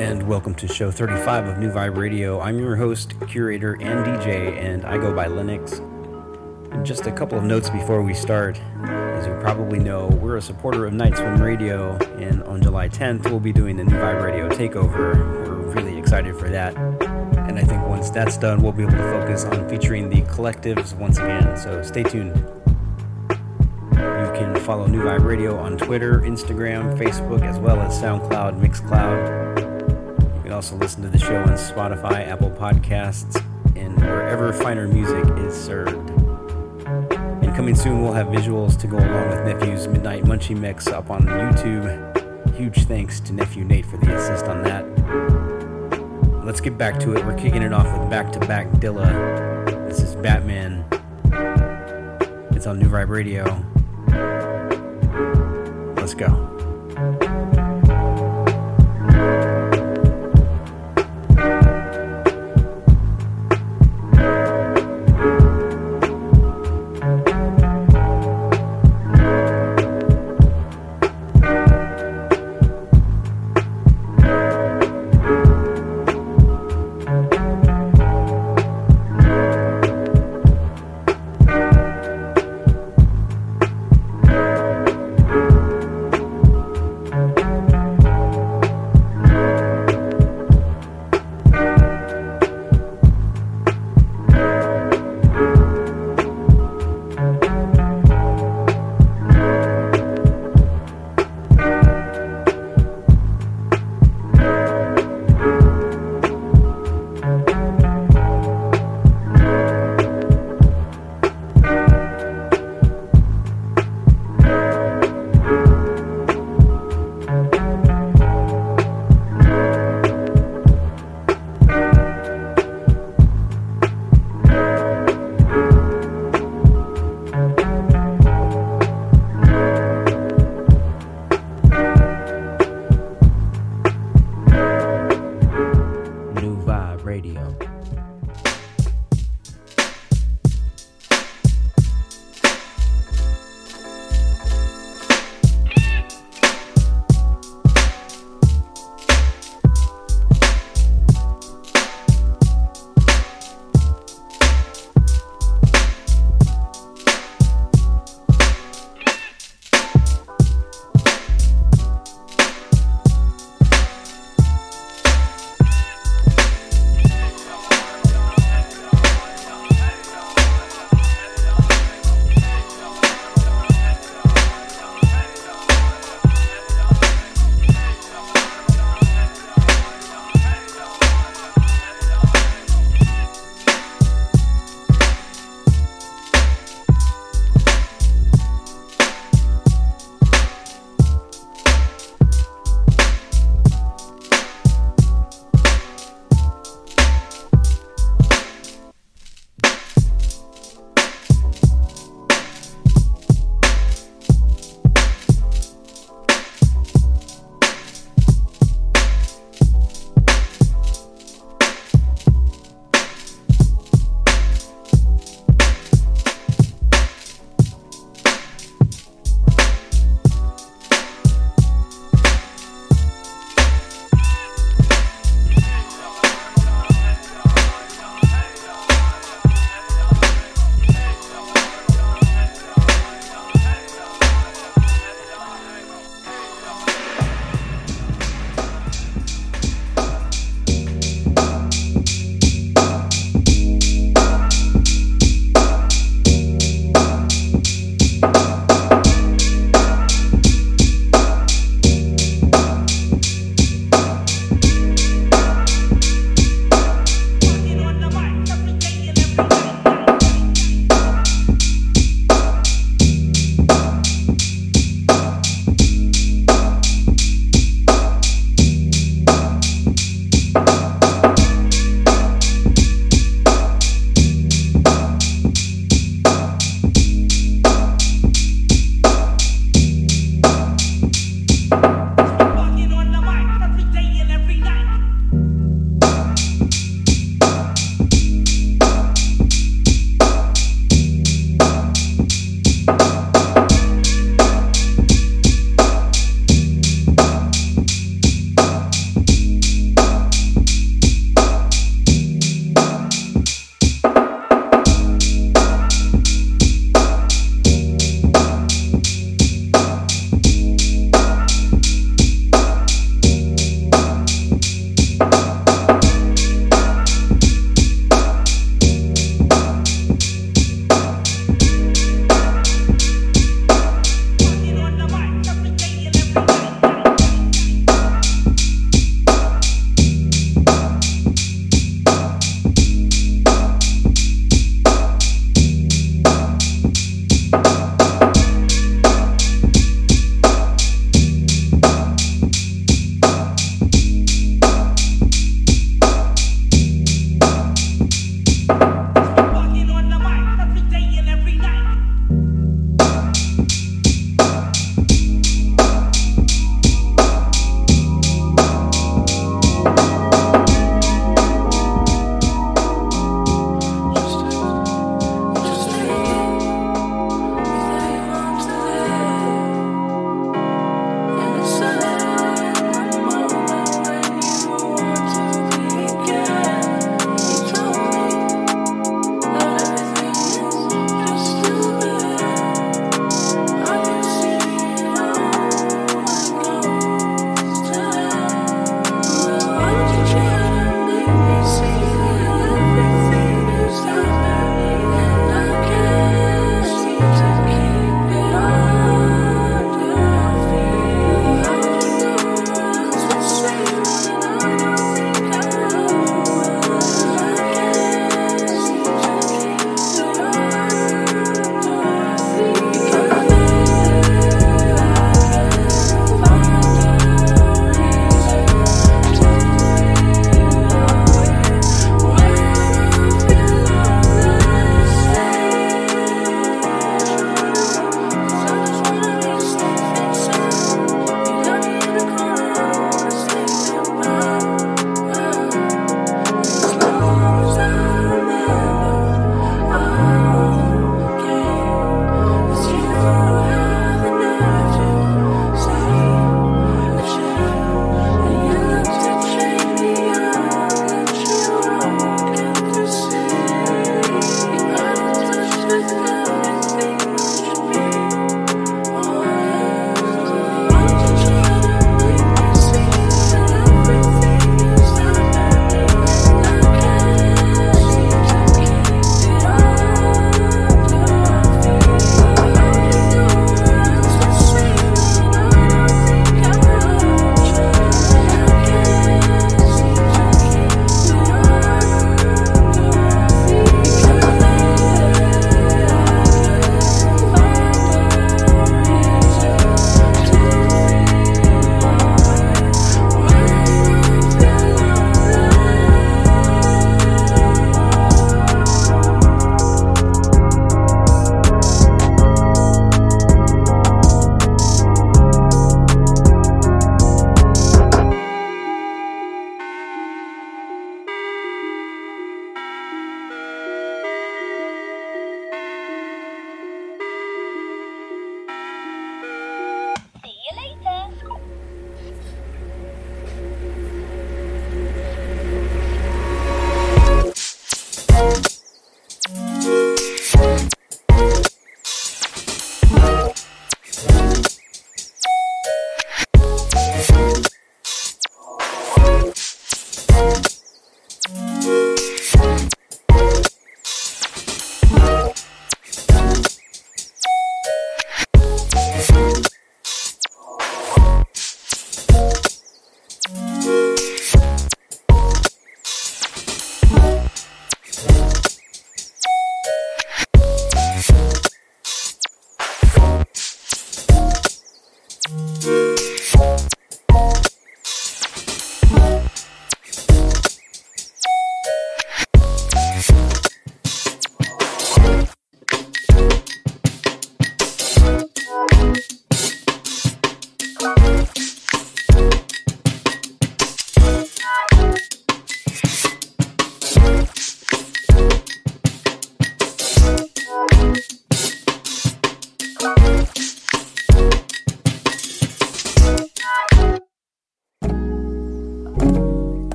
and welcome to show 35 of New Vibe Radio. I'm your host, curator, and DJ, and I go by Linix. And just a couple of notes before we start. As you probably know, we're a supporter of Night Swim Radio, and on July 10th, we'll be doing the New Vibe Radio Takeover. We're really excited for that. And I think once that's done, we'll be able to focus on featuring the collectives once again, so stay tuned. You can follow New Vibe Radio on Twitter, Instagram, Facebook, as well as SoundCloud, Mixcloud. Can also listen to the show on Spotify, Apple Podcasts, and wherever finer music is served. And coming soon, we'll have visuals to go along with Nephew's Midnight Munchie Mix up on YouTube. Huge thanks to Nephew Nate for the assist on that. Let's get back to it. We're kicking it off with back to back Dilla. This is Batman. It's on New Vibe Radio. Let's go.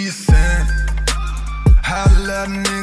We. Had a lot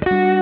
Bye.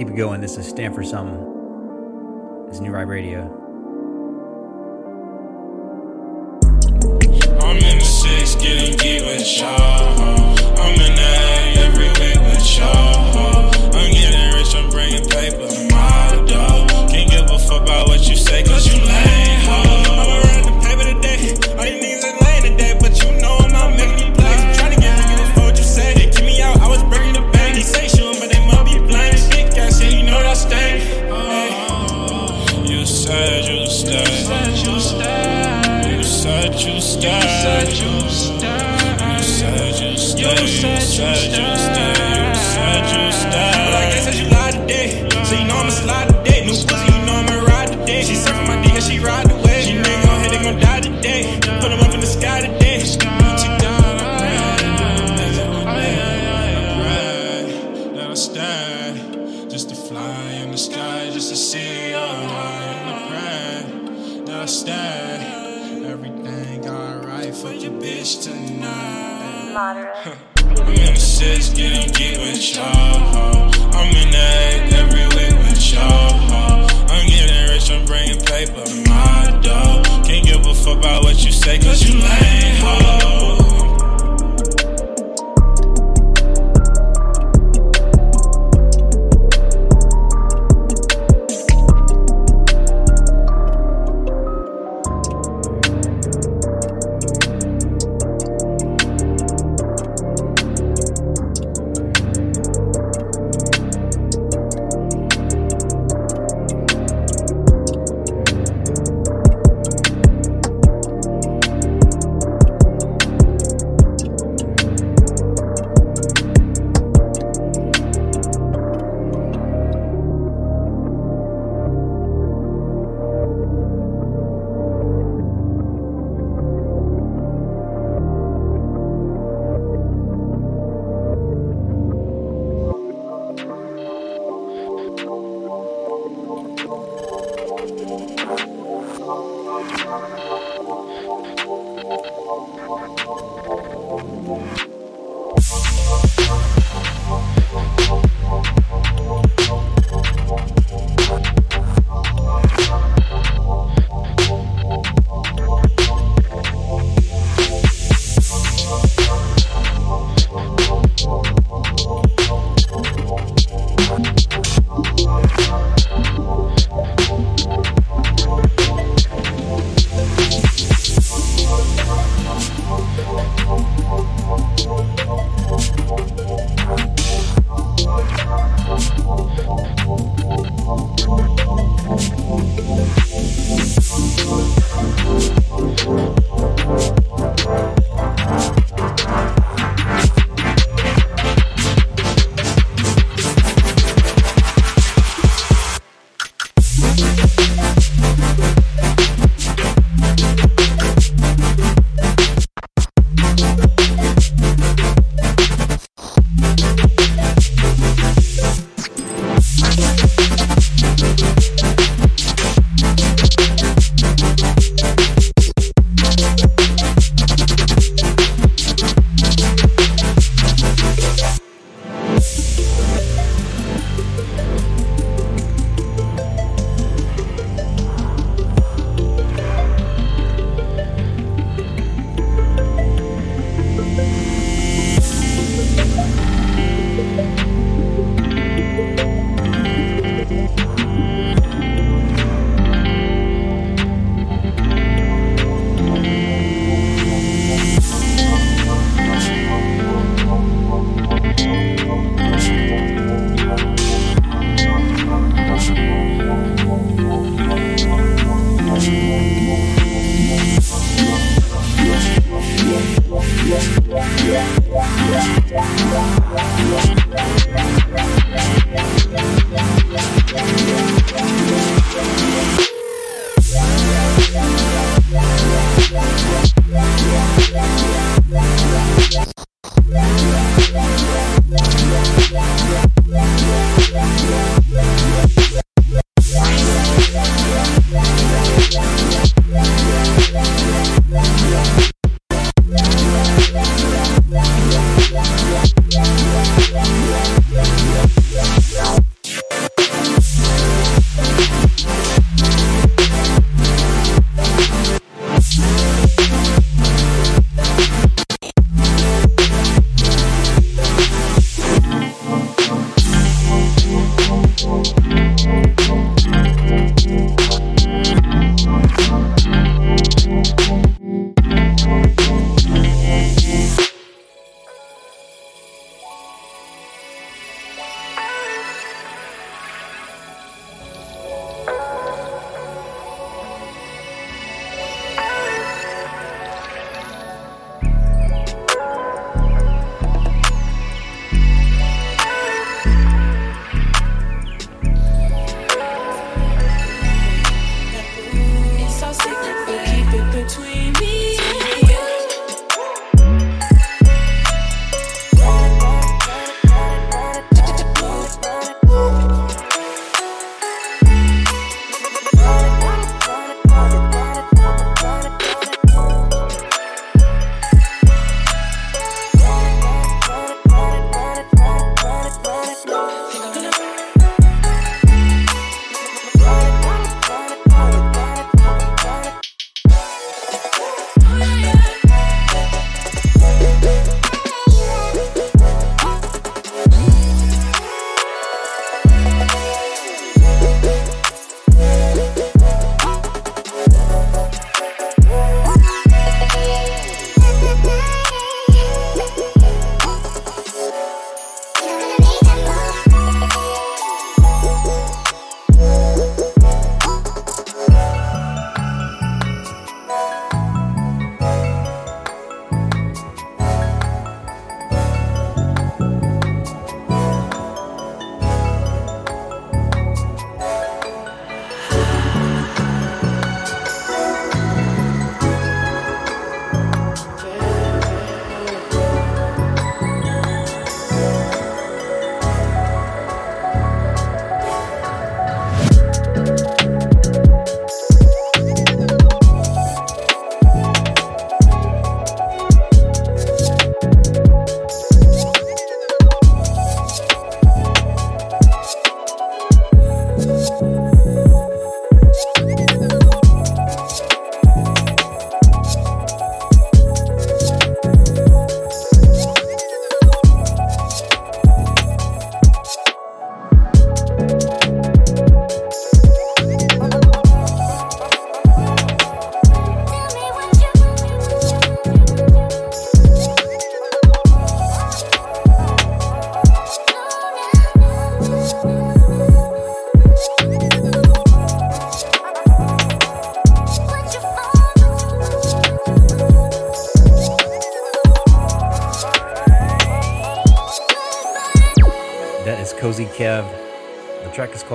Keep it going. This is Stanford Something. It's New Vibe Radio.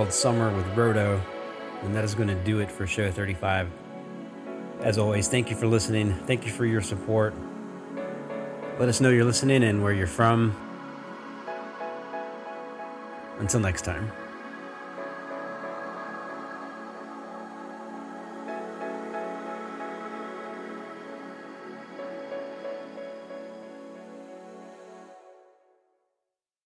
Called Summer with Roto, and that is going to do it for show 35. As always, thank you for listening. Thank you for your support. Let us know you're listening and where you're from. Until next time.